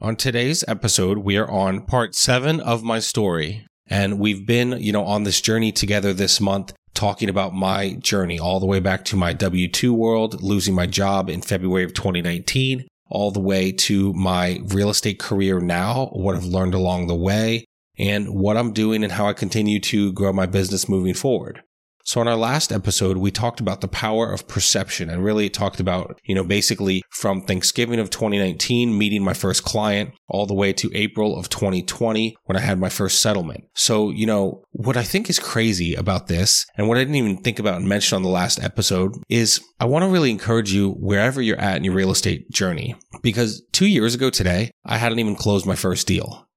On today's episode, we are on part seven of my story. And we've been, you know, on this journey together this month, talking about my journey all the way back to my W 2 world, losing my job in February of 2019, all the way to my real estate career now, what I've learned along the way, and what I'm doing and how I continue to grow my business moving forward. So in our last episode, we talked about the power of perception and really talked about, you know, basically from Thanksgiving of 2019, meeting my first client all the way to April of 2020 when I had my first settlement. So, you know, what I think is crazy about this and what I didn't even think about and mention on the last episode is I want to really encourage you wherever you're at in your real estate journey. Because two years ago today, I hadn't even closed my first deal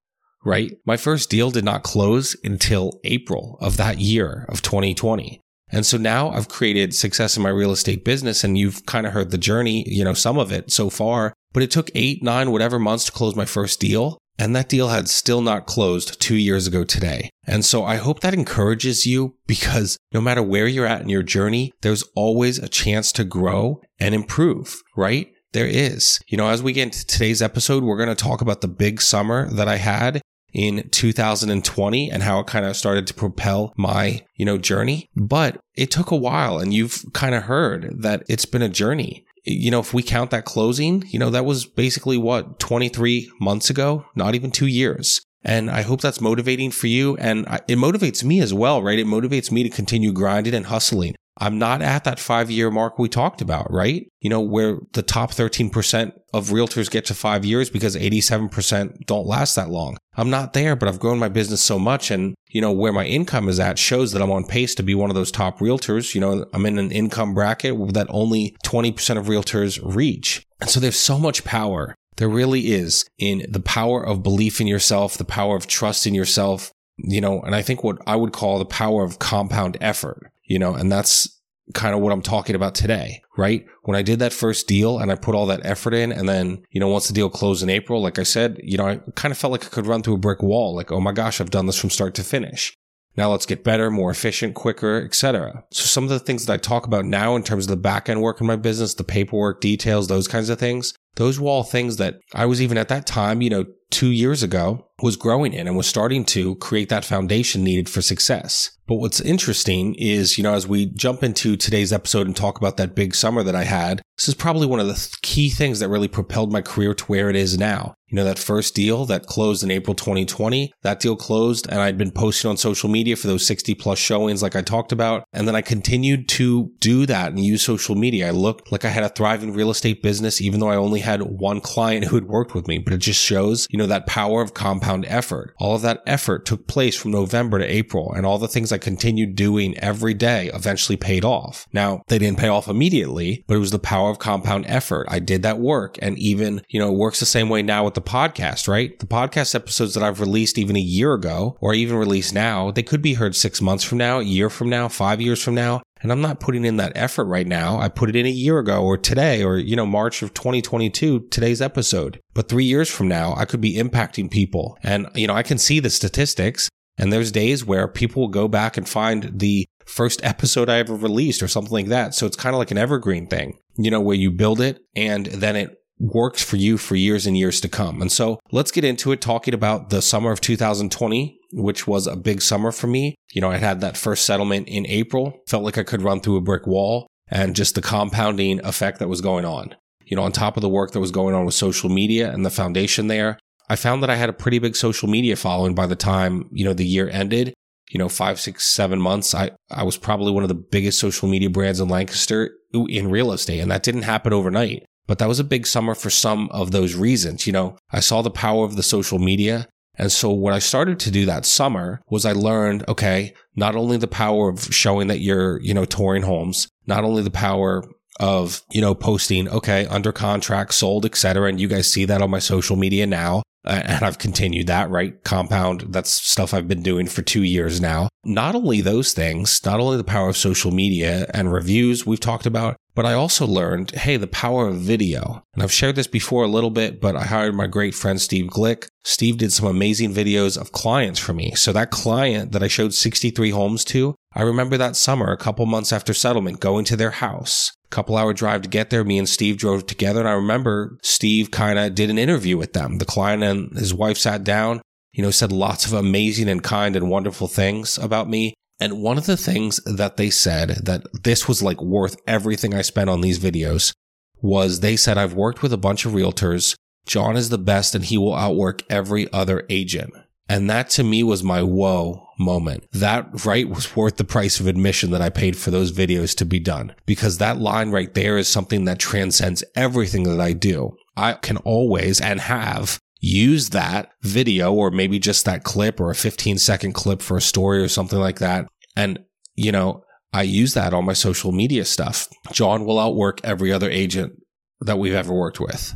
right? My first deal did not close until April of that year of 2020. And so now I've created success in my real estate business and you've kind of heard the journey, you know, some of it so far, but it took eight, nine, whatever months to close my first deal. And that deal had still not closed two years ago today. And so I hope that encourages you because no matter where you're at in your journey, there's always a chance to grow and improve, right? There is. You know, as we get into today's episode, we're going to talk about the big summer that I had in 2020 and how it kind of started to propel my, you know, journey. But it took a while and you've kind of heard that it's been a journey. You know, if we count that closing, you know, that was basically what 23 months ago, not even two years. And I hope that's motivating for you. And it motivates me as well, right? It motivates me to continue grinding and hustling. I'm not at that five year mark we talked about, right? You know, where the top 13% of realtors get to five years because 87% don't last that long. I'm not there, but I've grown my business so much and, you know, where my income is at shows that I'm on pace to be one of those top realtors. You know, I'm in an income bracket that only 20% of realtors reach. And so there's so much power. There really is in the power of belief in yourself, the power of trust in yourself, you know, and I think what I would call the power of compound effort you know, and that's kind of what I'm talking about today, right? When I did that first deal and I put all that effort in and then, you know, once the deal closed in April, like I said, you know, I kind of felt like I could run through a brick wall. Like, oh my gosh, I've done this from start to finish. Now let's get better, more efficient, quicker, etc. So some of the things that I talk about now in terms of the back end work in my business, the paperwork details, those kinds of things, those were all things that I was even at that time, you know, two years ago was growing in and was starting to create that foundation needed for success. But what's interesting is, you know, as we jump into today's episode and talk about that big summer that I had, this is probably one of the th- key things that really propelled my career to where it is now. You know, that first deal that closed in April 2020, that deal closed and I'd been posting on social media for those 60 plus showings like I talked about. And then I continued to do that and use social media. I looked like I had a thriving real estate business, even though I only had one client who had worked with me, but it just shows, you know, that power of compound effort. All of that effort took place from November to April and all the things I continued doing every day eventually paid off. Now, they didn't pay off immediately, but it was the power of compound effort. I did that work and even, you know, it works the same way now with the podcast, right? The podcast episodes that I've released even a year ago or even released now, they could be heard six months from now, a year from now, five years from now. And I'm not putting in that effort right now. I put it in a year ago or today or, you know, March of 2022, today's episode. But three years from now, I could be impacting people. And, you know, I can see the statistics. And there's days where people will go back and find the first episode I ever released or something like that. So it's kind of like an evergreen thing, you know, where you build it and then it works for you for years and years to come. And so let's get into it talking about the summer of 2020, which was a big summer for me. You know, I had that first settlement in April, felt like I could run through a brick wall and just the compounding effect that was going on. You know, on top of the work that was going on with social media and the foundation there, I found that I had a pretty big social media following by the time, you know, the year ended. You know, five, six, seven months. I, I was probably one of the biggest social media brands in Lancaster in real estate. And that didn't happen overnight. But that was a big summer for some of those reasons. You know, I saw the power of the social media. And so what I started to do that summer was I learned, okay, not only the power of showing that you're, you know, touring homes, not only the power of, you know, posting, okay, under contract, sold, etc. And you guys see that on my social media now. And I've continued that, right? Compound, that's stuff I've been doing for two years now. Not only those things, not only the power of social media and reviews we've talked about, but I also learned, hey, the power of video. And I've shared this before a little bit, but I hired my great friend Steve Glick. Steve did some amazing videos of clients for me. So that client that I showed 63 homes to, I remember that summer, a couple months after settlement, going to their house. Couple hour drive to get there. Me and Steve drove together. And I remember Steve kind of did an interview with them. The client and his wife sat down, you know, said lots of amazing and kind and wonderful things about me. And one of the things that they said that this was like worth everything I spent on these videos was they said, I've worked with a bunch of realtors. John is the best and he will outwork every other agent. And that to me was my whoa moment. That right was worth the price of admission that I paid for those videos to be done because that line right there is something that transcends everything that I do. I can always and have use that video or maybe just that clip or a 15 second clip for a story or something like that. And, you know, I use that on my social media stuff. John will outwork every other agent that we've ever worked with.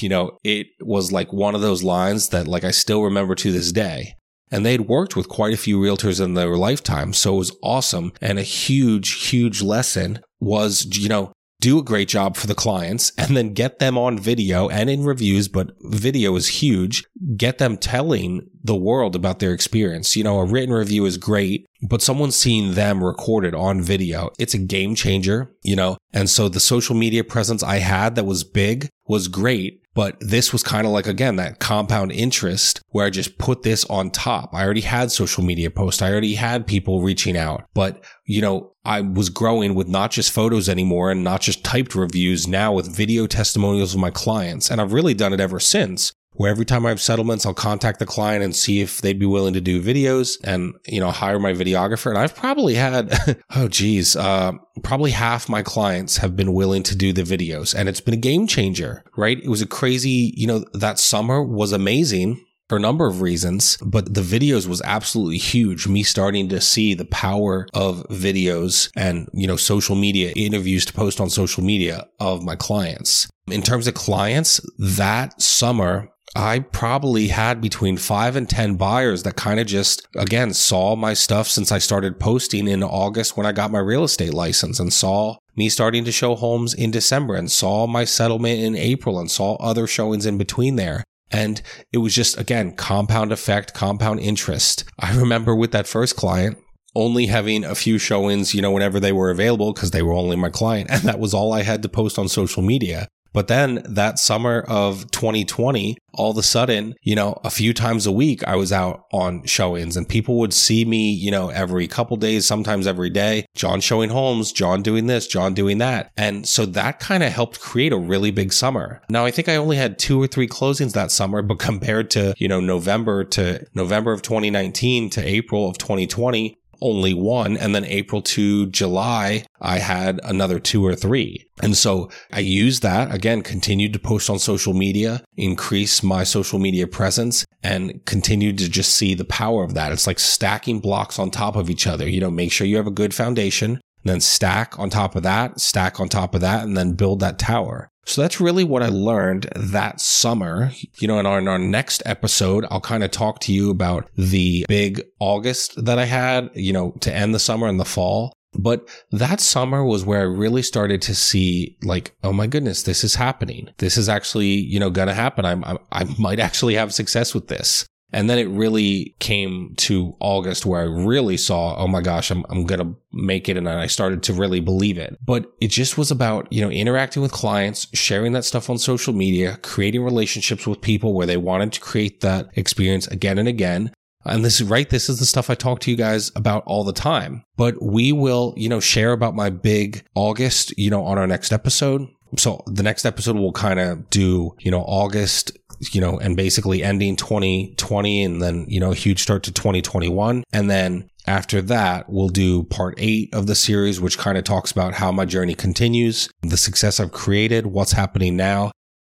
You know, it was like one of those lines that like I still remember to this day. And they'd worked with quite a few realtors in their lifetime. So it was awesome. And a huge, huge lesson was, you know, do a great job for the clients and then get them on video and in reviews, but video is huge. Get them telling the world about their experience. You know, a written review is great, but someone seeing them recorded on video, it's a game changer, you know? And so the social media presence I had that was big was great. But this was kind of like, again, that compound interest where I just put this on top. I already had social media posts. I already had people reaching out, but you know, I was growing with not just photos anymore and not just typed reviews now with video testimonials of my clients. And I've really done it ever since where every time I have settlements, I'll contact the client and see if they'd be willing to do videos and, you know, hire my videographer. And I've probably had, oh geez, uh, probably half my clients have been willing to do the videos and it's been a game changer, right? It was a crazy, you know, that summer was amazing for a number of reasons, but the videos was absolutely huge. Me starting to see the power of videos and, you know, social media interviews to post on social media of my clients. In terms of clients, that summer, I probably had between five and 10 buyers that kind of just, again, saw my stuff since I started posting in August when I got my real estate license and saw me starting to show homes in December and saw my settlement in April and saw other showings in between there. And it was just, again, compound effect, compound interest. I remember with that first client, only having a few showings, you know, whenever they were available because they were only my client. And that was all I had to post on social media. But then that summer of 2020, all of a sudden, you know, a few times a week, I was out on showings and people would see me, you know, every couple days, sometimes every day. John showing homes, John doing this, John doing that. And so that kind of helped create a really big summer. Now, I think I only had two or three closings that summer, but compared to, you know, November to November of 2019 to April of 2020, only one. And then April to July, I had another two or three. And so I used that again, continued to post on social media, increase my social media presence and continued to just see the power of that. It's like stacking blocks on top of each other. You know, make sure you have a good foundation, then stack on top of that, stack on top of that, and then build that tower. So that's really what I learned that summer. You know, in our, in our next episode, I'll kind of talk to you about the big August that I had, you know, to end the summer and the fall. But that summer was where I really started to see like, oh my goodness, this is happening. This is actually, you know, going to happen. I'm, I'm, I might actually have success with this. And then it really came to August where I really saw, oh my gosh, I'm, I'm going to make it. And I started to really believe it. But it just was about, you know, interacting with clients, sharing that stuff on social media, creating relationships with people where they wanted to create that experience again and again. And this is right. This is the stuff I talk to you guys about all the time, but we will, you know, share about my big August, you know, on our next episode. So the next episode will kind of do, you know, August, you know, and basically ending 2020 and then, you know, huge start to 2021. And then after that, we'll do part eight of the series, which kind of talks about how my journey continues, the success I've created, what's happening now.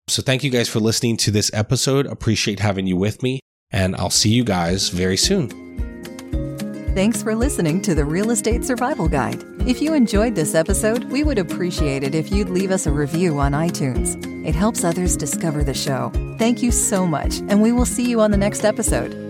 So thank you guys for listening to this episode. Appreciate having you with me and I'll see you guys very soon. Thanks for listening to the Real Estate Survival Guide. If you enjoyed this episode, we would appreciate it if you'd leave us a review on iTunes. It helps others discover the show. Thank you so much, and we will see you on the next episode.